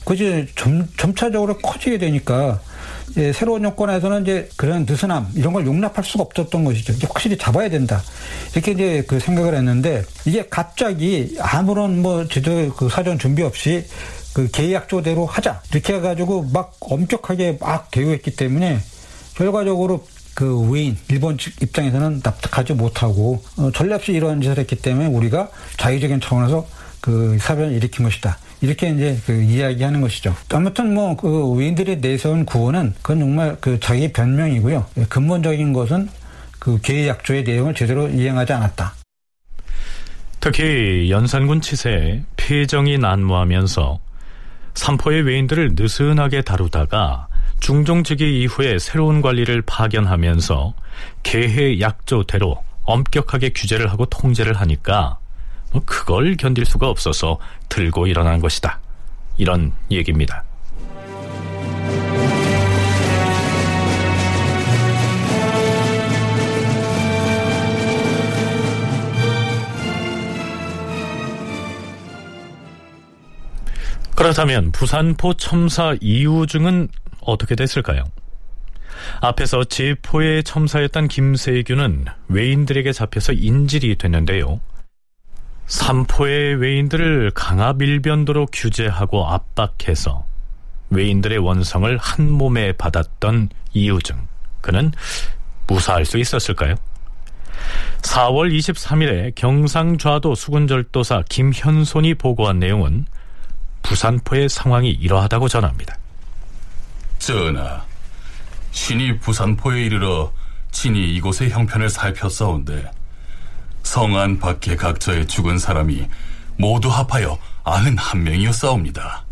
그지 점, 점차적으로 커지게 되니까 예, 새로운 정권에서는 이제 그런 느슨함 이런 걸 용납할 수가 없었던 것이죠. 이제 확실히 잡아야 된다 이렇게 이제 그 생각을 했는데 이게 갑자기 아무런 뭐 제도 그 사전 준비 없이 그 계약조대로 하자 이렇게 해가지고 막 엄격하게 막 대우했기 때문에 결과적으로 그 외인 일본 측 입장에서는 납득하지 못하고 어, 전례 없이 이런 짓을 했기 때문에 우리가 자의적인 차원에서 그 사변을 일으킨 것이다. 이렇게 이제 그 이야기하는 것이죠. 아무튼 뭐 그 외인들이 내세운 구호는 그건 정말 그 자기 변명이고요. 근본적인 것은 그 계약조의 내용을 제대로 이행하지 않았다. 특히 연산군 치세에 폐정이 난무하면서 삼포의 외인들을 느슨하게 다루다가 중종직위 이후에 새로운 관리를 파견하면서 개해 약조대로 엄격하게 규제를 하고 통제를 하니까 뭐 그걸 견딜 수가 없어서 들고 일어난 것이다. 이런 얘기입니다. 그렇다면 부산포 첨사 이유증은 어떻게 됐을까요? 앞에서 제포의 첨사였던 김세규는 외인들에게 잡혀서 인질이 됐는데요. 삼포의 외인들을 강압 일변도로 규제하고 압박해서 외인들의 원성을 한 몸에 받았던 이유증. 그는 무사할 수 있었을까요? 4월 23일에 경상좌도 수군절도사 김현손이 보고한 내용은 부산포의 상황이 이러하다고 전합니다. 전하, 신이 부산포에 이르러 친히 이곳의 형편을 살폈사온데 성안 밖에 각처에 죽은 사람이 모두 합하여 아흔 한 명이었사옵니다.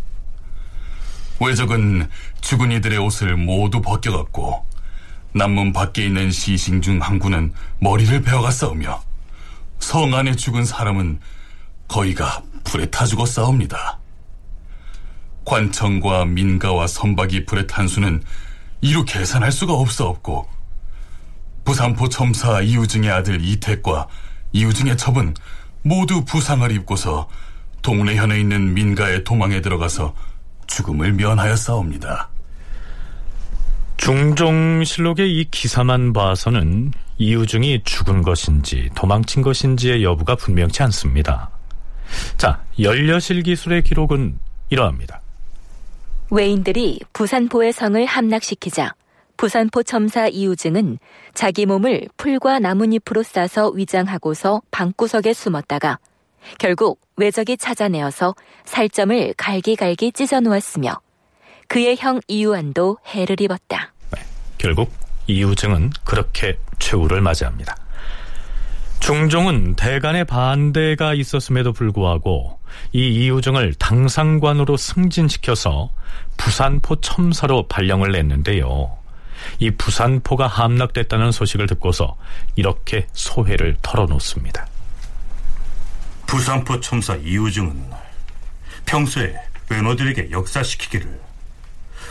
외적은 죽은 이들의 옷을 모두 벗겨갔고 남문 밖에 있는 시신 중한 구는 머리를 베어갔사오며 성 안에 죽은 사람은 거의가 불에 타 죽었사옵니다. 관청과 민가와 선박이 불에 탄 수는 이루 계산할 수가 없사없고 부산포 첨사 이우증의 아들 이택과 이우증의 첩은 모두 부상을 입고서 동래현에 있는 민가에 도망에 들어가서 죽음을 면하였사옵니다. 중종실록의 이 기사만 봐서는 이우증이 죽은 것인지 도망친 것인지의 여부가 분명치 않습니다. 자, 연려실 기술의 기록은 이러합니다. 외인들이 부산포의 성을 함락시키자 부산포 첨사 이우증은 자기 몸을 풀과 나뭇잎으로 싸서 위장하고서 방구석에 숨었다가 결국 외적이 찾아내어서 살점을 갈기갈기 찢어 놓았으며 그의 형 이유한도 해를 입었다. 결국 이유증은 그렇게 최후를 맞이합니다. 중종은 대간의 반대가 있었음에도 불구하고 이 이유증을 당상관으로 승진시켜서 부산포 첨사로 발령을 냈는데요. 이 부산포가 함락됐다는 소식을 듣고서 이렇게 소회를 털어놓습니다. 부산포 첨사 이유증은 평소에 외노들에게 역사시키기를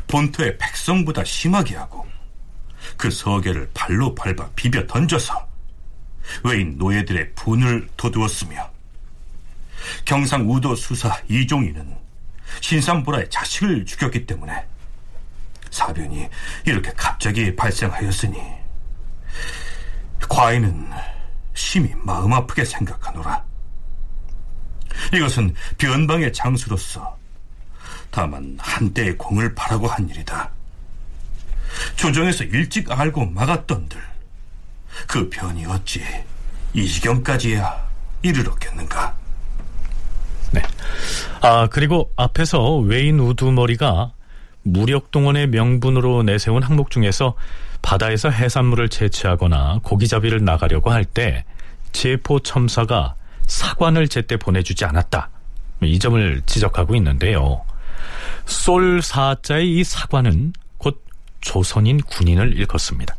본토의 백성보다 심하게 하고 그 서계를 발로 밟아 비벼 던져서 외인 노예들의 분을 도두었으며 경상 우도 수사 이종이는 신삼보라의 자식을 죽였기 때문에 사변이 이렇게 갑자기 발생하였으니 과인은 심히 마음 아프게 생각하노라. 이것은 변방의 장수로서 다만 한때의 공을 바라고 한 일이다. 조정에서 일찍 알고 막았던들 그 변이 어찌 이 지경까지야 이르렀겠는가? 네. 아, 그리고 앞에서 외인 우두머리가 무력동원의 명분으로 내세운 항목 중에서 바다에서 해산물을 채취하거나 고기잡이를 나가려고 할 때 제포 첨사가 사관을 제때 보내주지 않았다. 이 점을 지적하고 있는데요. 솔 사자의 이 사관은 곧 조선인 군인을 일컫습니다.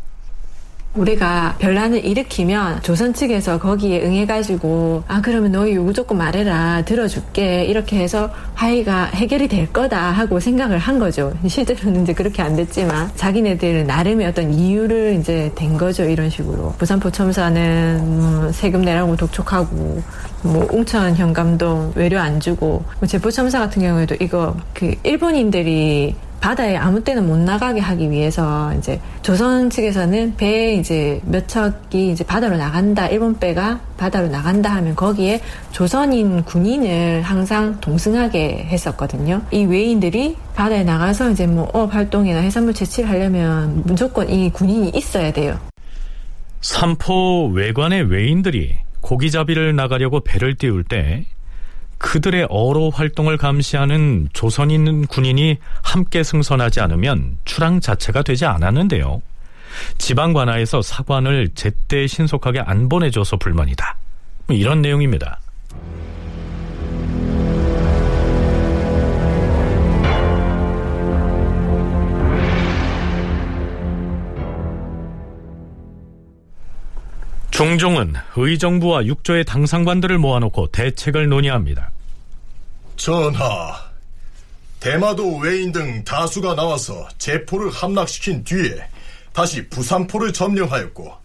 우리가 변란을 일으키면 조선 측에서 거기에 응해가지고 아 그러면 너희 요구 조건 말해라 들어줄게 이렇게 해서 화의가 해결이 될 거다 하고 생각을 한 거죠. 실제로는 이제 그렇게 안 됐지만 자기네들 나름의 어떤 이유를 이제 된 거죠 이런 식으로 부산포 첨사는 음, 세금 내라고 독촉하고 뭐 웅천 현감도 외료 안 주고 뭐 제포 첨사 같은 경우에도 이거 그 일본인들이 바다에 아무 때나 못 나가게 하기 위해서 이제 조선 측에서는 배에 이제 몇 척이 이제 바다로 나간다 일본 배가 바다로 나간다 하면 거기에 조선인 군인을 항상 동승하게 했었거든요. 이 외인들이 바다에 나가서 이제 뭐 어업 활동이나 해산물 채취를 하려면 무조건 이 군인이 있어야 돼요. 삼포 외관의 외인들이 고기잡이를 나가려고 배를 띄울 때 그들의 어로 활동을 감시하는 조선인 군인이 함께 승선하지 않으면 출항 자체가 되지 않았는데요. 지방 관하에서 사관을 제때 신속하게 안 보내줘서 불만이다. 뭐 이런 내용입니다. 중종은 의정부와 육조의 당상관들을 모아놓고 대책을 논의합니다. 전하, 대마도 외인 등 다수가 나와서 제포를 함락시킨 뒤에 다시 부산포를 점령하였고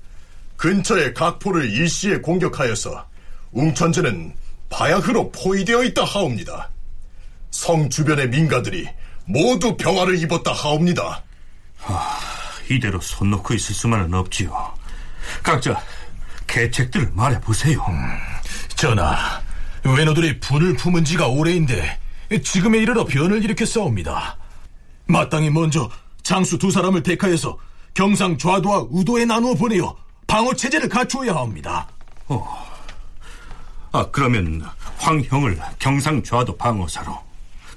근처의 각포를 일시에 공격하여서 웅천제는 바야흐로 포위되어 있다 하옵니다. 성 주변의 민가들이 모두 병화를 입었다 하옵니다. 하, 이대로 손 놓고 있을 수만은 없지요. 각자 계책들을 말해보세요. 음, 전하, 외노들이 분을 품은 지가 오래인데 지금에 이르러 변을 일으켰사옵니다. 마땅히 먼저 장수 두 사람을 택하여서 경상 좌도와 우도에 나누어 보내어 방어 체제를 갖추어야 합니다. 어. 아 그러면 황형을 경상 좌도 방어사로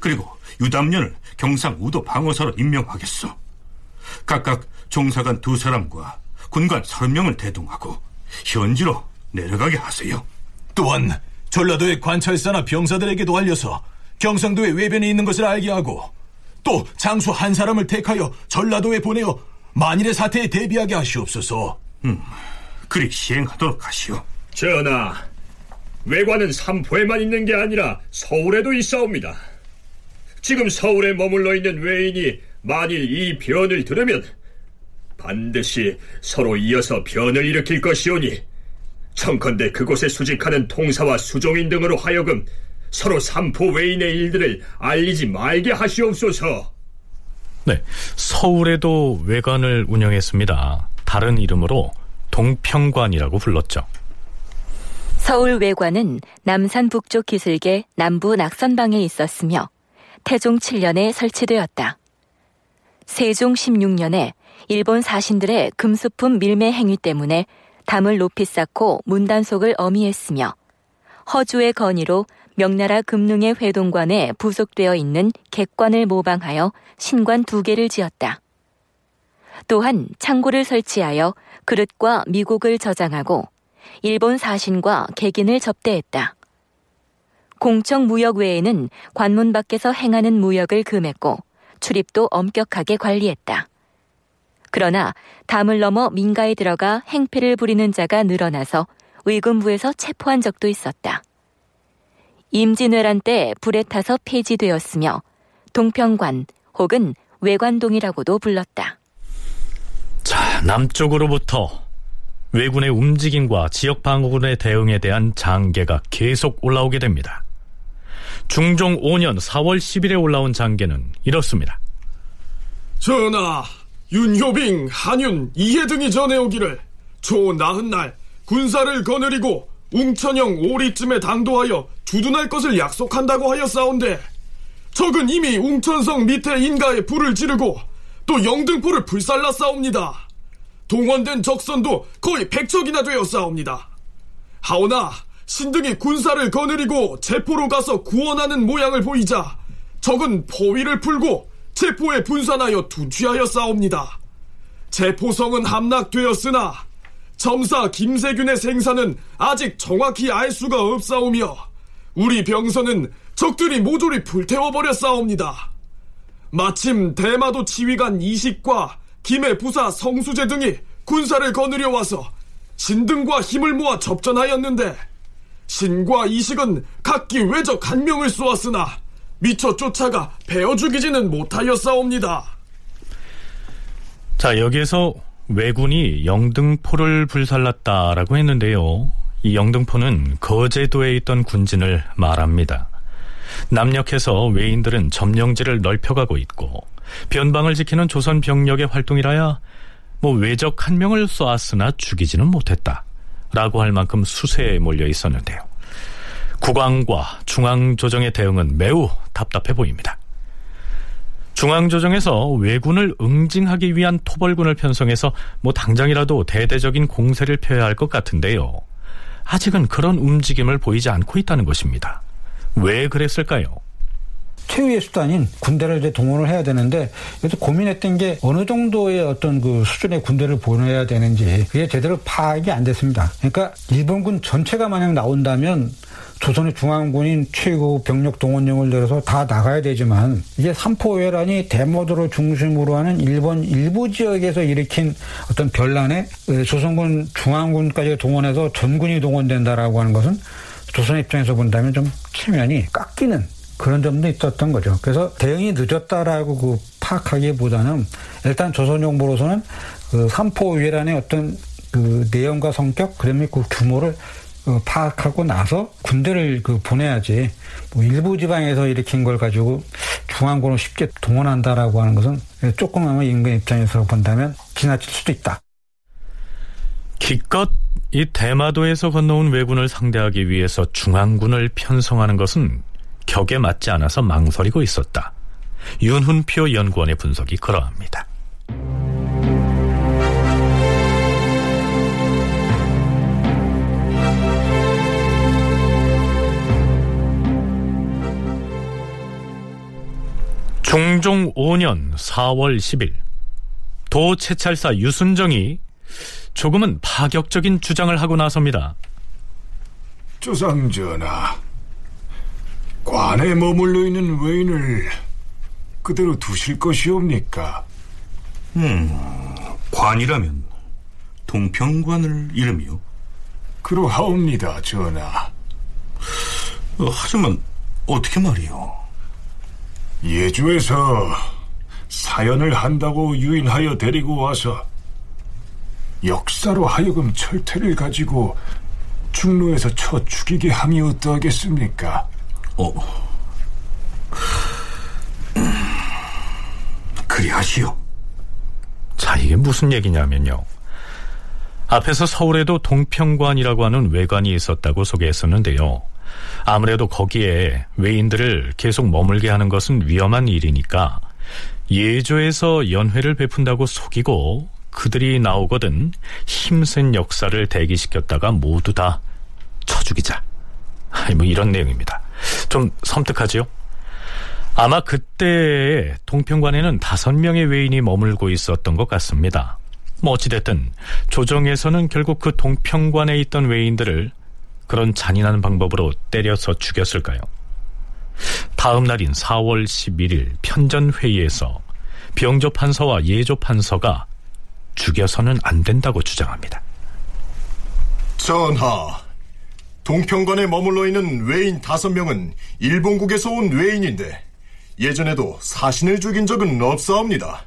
그리고 유담년을 경상 우도 방어사로 임명하겠소. 각각 종사관 두 사람과 군관 서른 명을 대동하고 현지로 내려가게 하세요. 또한 전라도의 관찰사나 병사들에게도 알려서 경상도에 외변이 있는 것을 알게 하고 또 장수 한 사람을 택하여 전라도에 보내어 만일의 사태에 대비하게 하시옵소서. 음, 그리 시행하도록 하시오. 전하, 외관은 삼포에만 있는 게 아니라 서울에도 있사옵니다. 지금 서울에 머물러 있는 외인이 만일 이 변을 들으면 반드시 서로 이어서 변을 일으킬 것이오니 청컨대 그곳에 수직하는 통사와 수종인 등으로 하여금 서로 삼포 외인의 일들을 알리지 말게 하시옵소서. 네, 서울에도 외관을 운영했습니다. 다른 이름으로 동평관이라고 불렀죠. 서울 외관은 남산 북쪽 기슭의 남부 낙선방에 있었으며 태종 7년에 설치되었다. 세종 16년에 일본 사신들의 금수품 밀매 행위 때문에 담을 높이 쌓고 문단속을 어미했으며 허주의 건의로 명나라 금능의 회동관에 부속되어 있는 객관을 모방하여 신관 두 개를 지었다. 또한 창고를 설치하여 그릇과 미곡을 저장하고 일본 사신과 객인을 접대했다. 공청 무역 외에는 관문 밖에서 행하는 무역을 금했고 출입도 엄격하게 관리했다. 그러나 담을 넘어 민가에 들어가 행패를 부리는 자가 늘어나서 의금부에서 체포한 적도 있었다. 임진왜란 때 불에 타서 폐지되었으며 동평관 혹은 외관동이라고도 불렀다. 자, 남쪽으로부터 왜군의 움직임과 지역 방어군의 대응에 대한 장계가 계속 올라오게 됩니다. 중종 5년 4월 10일에 올라온 장계는 이렇습니다. 전하, 윤효빙, 한윤, 이해 등이 전해오기를 초 나흔 날 군사를 거느리고 웅천영 오리쯤에 당도하여 주둔할 것을 약속한다고 하였사온데 적은 이미 웅천성 밑에 인가에 불을 지르고 또 영등포를 불살랐사옵니다. 동원된 적선도 거의 백척이나 되었사옵니다. 하오나 신등이 군사를 거느리고 제포로 가서 구원하는 모양을 보이자 적은 포위를 풀고 제포에 분산하여 투취하였사옵니다. 제포성은 함락되었으나 점사 김세균의 생사는 아직 정확히 알 수가 없사오며 우리 병선은 적들이 모조리 불태워버렸사옵니다. 마침 대마도 지휘관 이식과 김해 부사 성수재 등이 군사를 거느려 와서 신등과 힘을 모아 접전하였는데 신과 이식은 각기 외적 한 명을 쏘았으나 미처 쫓아가 베어 죽이지는 못하였사옵니다. 자, 여기에서 왜군이 영등포를 불살랐다라고 했는데요. 이 영등포는 거제도에 있던 군진을 말합니다. 남녘에서 외인들은 점령지를 넓혀가고 있고 변방을 지키는 조선 병력의 활동이라야 뭐 외적 한 명을 쏘았으나 죽이지는 못했다. 라고 할 만큼 수세에 몰려 있었는데요. 국왕과 중앙조정의 대응은 매우 답답해 보입니다. 중앙조정에서 왜군을 응징하기 위한 토벌군을 편성해서 뭐 당장이라도 대대적인 공세를 펴야 할 것 같은데요. 아직은 그런 움직임을 보이지 않고 있다는 것입니다. 왜 그랬을까요? 최후의 수단인 군대를 이제 동원을 해야 되는데 그래서 고민했던 게 어느 정도의 어떤 그 수준의 군대를 보내야 되는지 그게 제대로 파악이 안 됐습니다. 그러니까 일본군 전체가 만약 나온다면 조선의 중앙군인 최고 병력 동원령을 내려서 다 나가야 되지만 이제 삼포회란이 대모도를 중심으로 하는 일본 일부 지역에서 일으킨 어떤 변란에 조선군 중앙군까지 동원해서 전군이 동원된다라고 하는 것은 조선 입장에서 본다면 좀 체면이 깎이는 그런 점도 있었던 거죠. 그래서 대응이 늦었다라고 그 파악하기보다는 일단 조선 정부로서는 그 삼포 위란의 어떤 그 내용과 성격, 그다음에 그 규모를 어, 파악하고 나서 군대를 그 보내야지 뭐 일부 지방에서 일으킨 걸 가지고 중앙군을 쉽게 동원한다라고 하는 것은 조금 아마 인근 입장에서 본다면 지나칠 수도 있다. 기껏 이 대마도에서 건너온 왜군을 상대하기 위해서 중앙군을 편성하는 것은 격에 맞지 않아서 망설이고 있었다. 윤훈표 연구원의 분석이 그러합니다. 중종 5년 4월 10일 도 채찰사 유순정이 조금은 파격적인 주장을 하고 나섭니다. 조상전하, 관에 머물러 있는 외인을 그대로 두실 것이옵니까? 음, 관이라면 동평관을 이름이요? 그러하옵니다, 전하. 어, 하지만 어떻게 말이요? 예주에서 사연을 한다고 유인하여 데리고 와서 역사로 하여금 철퇴를 가지고 중로에서 쳐 죽이게 함이 어떠하겠습니까? 어, 그리하시오. 자, 이게 무슨 얘기냐면요. 앞에서 서울에도 동평관이라고 하는 외관이 있었다고 소개했었는데요. 아무래도 거기에 외인들을 계속 머물게 하는 것은 위험한 일이니까 예조에서 연회를 베푼다고 속이고 그들이 나오거든 힘센 역사를 대기시켰다가 모두 다 쳐죽이자 뭐 이런 내용입니다. 좀 섬뜩하지요? 아마 그때 동평관에는 다섯 명의 외인이 머물고 있었던 것 같습니다. 뭐 어찌됐든 조정에서는 결국 그 동평관에 있던 외인들을 그런 잔인한 방법으로 때려서 죽였을까요? 다음 날인 4월 11일 편전회의에서 병조 판서와 예조 판서가 죽여서는 안 된다고 주장합니다. 전하, 동평관에 머물러 있는 외인 다섯 명은 일본국에서 온 외인인데 예전에도 사신을 죽인 적은 없사옵니다.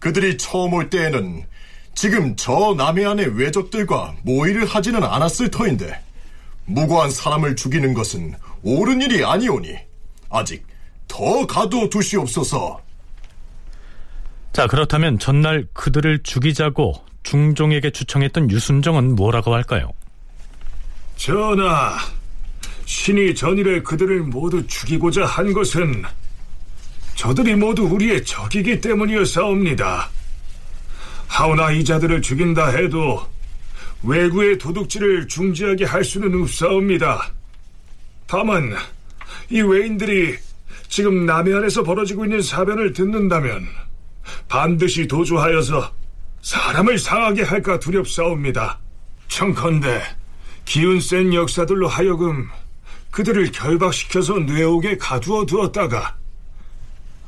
그들이 처음 올 때에는 지금 저 남해안의 외적들과 모의를 하지는 않았을 터인데 무고한 사람을 죽이는 것은 옳은 일이 아니오니 아직 더 가두어 두시옵소서. 자, 그렇다면 전날 그들을 죽이자고 중종에게 추청했던 유순정은 뭐라고 할까요? 전하, 신이 전일에 그들을 모두 죽이고자 한 것은 저들이 모두 우리의 적이기 때문이었사옵니다. 하오나 이자들을 죽인다 해도 외구의 도둑질을 중지하게 할 수는 없사옵니다. 다만 이 외인들이 지금 남해안에서 벌어지고 있는 사변을 듣는다면 반드시 도주하여서 사람을 상하게 할까 두렵사옵니다. 청컨대 기운 센 역사들로 하여금 그들을 결박시켜서 뇌옥에 가두어 두었다가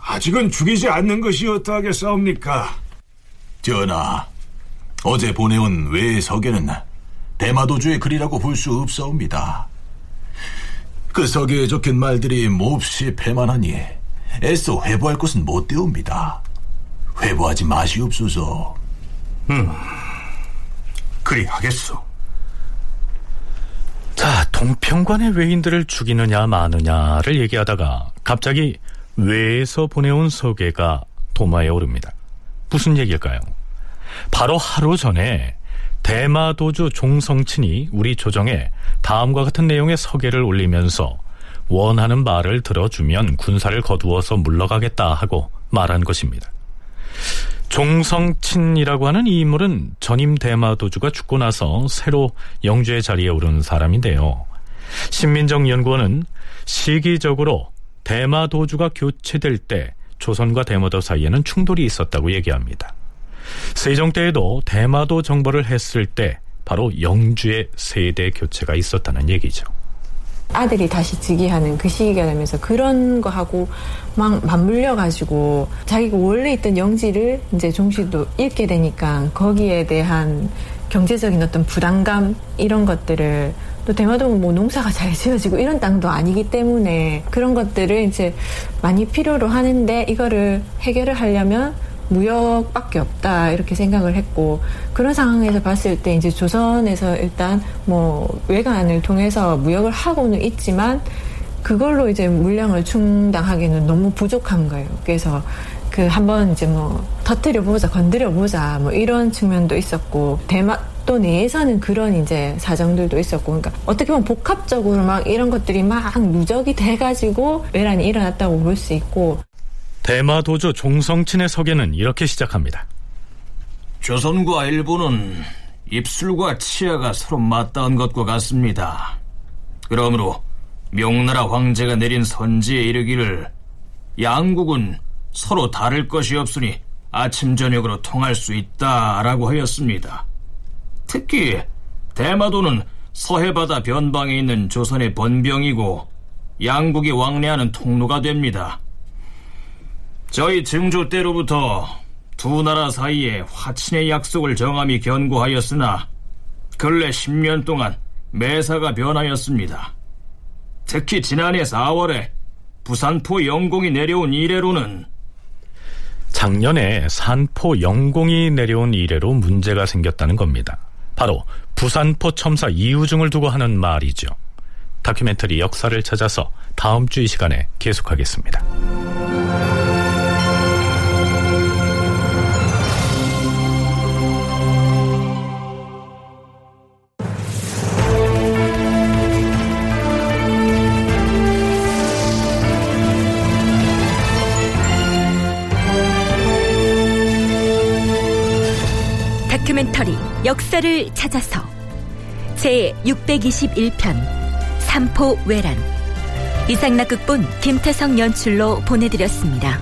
아직은 죽이지 않는 것이 어떠하겠사옵니까? 전하, 어제 보내온 외의 석에는 대마도주의 글이라고 볼 수 없사옵니다. 그 석에 적힌 말들이 몹시 패만하니 애써 회부할 것은 못 되옵니다. 회부하지 마시옵소서. 음, 그리 하겠소. 자, 동평관의 외인들을 죽이느냐 마느냐를 얘기하다가 갑자기 외에서 보내온 소개가 도마에 오릅니다. 무슨 얘기일까요? 바로 하루 전에 대마도주 종성친이 우리 조정에 다음과 같은 내용의 서계를 올리면서 원하는 말을 들어주면 군사를 거두어서 물러가겠다 하고 말한 것입니다. 종성친이라고 하는 이 인물은 전임 대마도주가 죽고 나서 새로 영주의 자리에 오른 사람인데요. 신민정 연구원은 시기적으로 대마도주가 교체될 때 조선과 대마도 사이에는 충돌이 있었다고 얘기합니다. 세종 때에도 대마도 정벌을 했을 때 바로 영주의 세대 교체가 있었다는 얘기죠. 아들이 다시 즉위하는 그 시기가 되면서 그런 거 하고 막 맞물려 가지고 자기가 원래 있던 영지를 이제 종시도 잃게 되니까 거기에 대한 경제적인 어떤 부담감 이런 것들을 또 대마도는 뭐 농사가 잘 지어지고 이런 땅도 아니기 때문에 그런 것들을 이제 많이 필요로 하는데 이거를 해결을 하려면 무역밖에 없다 이렇게 생각을 했고 그런 상황에서 봤을 때 이제 조선에서 일단 뭐 외관을 통해서 무역을 하고는 있지만 그걸로 이제 물량을 충당하기는 너무 부족한 거예요. 그래서 그 한번 이제 뭐 터트려 보자, 건드려 보자 뭐 이런 측면도 있었고 대마 또 내에서는 그런 이제 사정들도 있었고 그러니까 어떻게 보면 복합적으로 막 이런 것들이 막 누적이 돼가지고 외란이 일어났다고 볼 수 있고 대마도주 종성친의 석에는 이렇게 시작합니다. 조선과 일본은 입술과 치아가 서로 맞닿은 것과 같습니다. 그러므로 명나라 황제가 내린 선지에 이르기를 양국은 서로 다를 것이 없으니 아침 저녁으로 통할 수 있다라고 하였습니다. 특히 대마도는 서해 바다 변방에 있는 조선의 번병이고 양국이 왕래하는 통로가 됩니다. 저희 증조 때로부터 두 나라 사이에 화친의 약속을 정함이 견고하였으나 근래 10년 동안 매사가 변하였습니다. 특히 지난해 4월에 부산포 영공이 내려온 이래로는 작년에 산포 영공이 내려온 이래로 문제가 생겼다는 겁니다. 바로 부산포 첨사 이유증을 두고 하는 말이죠. 다큐멘터리 역사를 찾아서 다음 주 이 시간에 계속하겠습니다. 역사를 찾아서 제 621편 삼포 외란 이상락 극본 김태성 연출로 보내드렸습니다.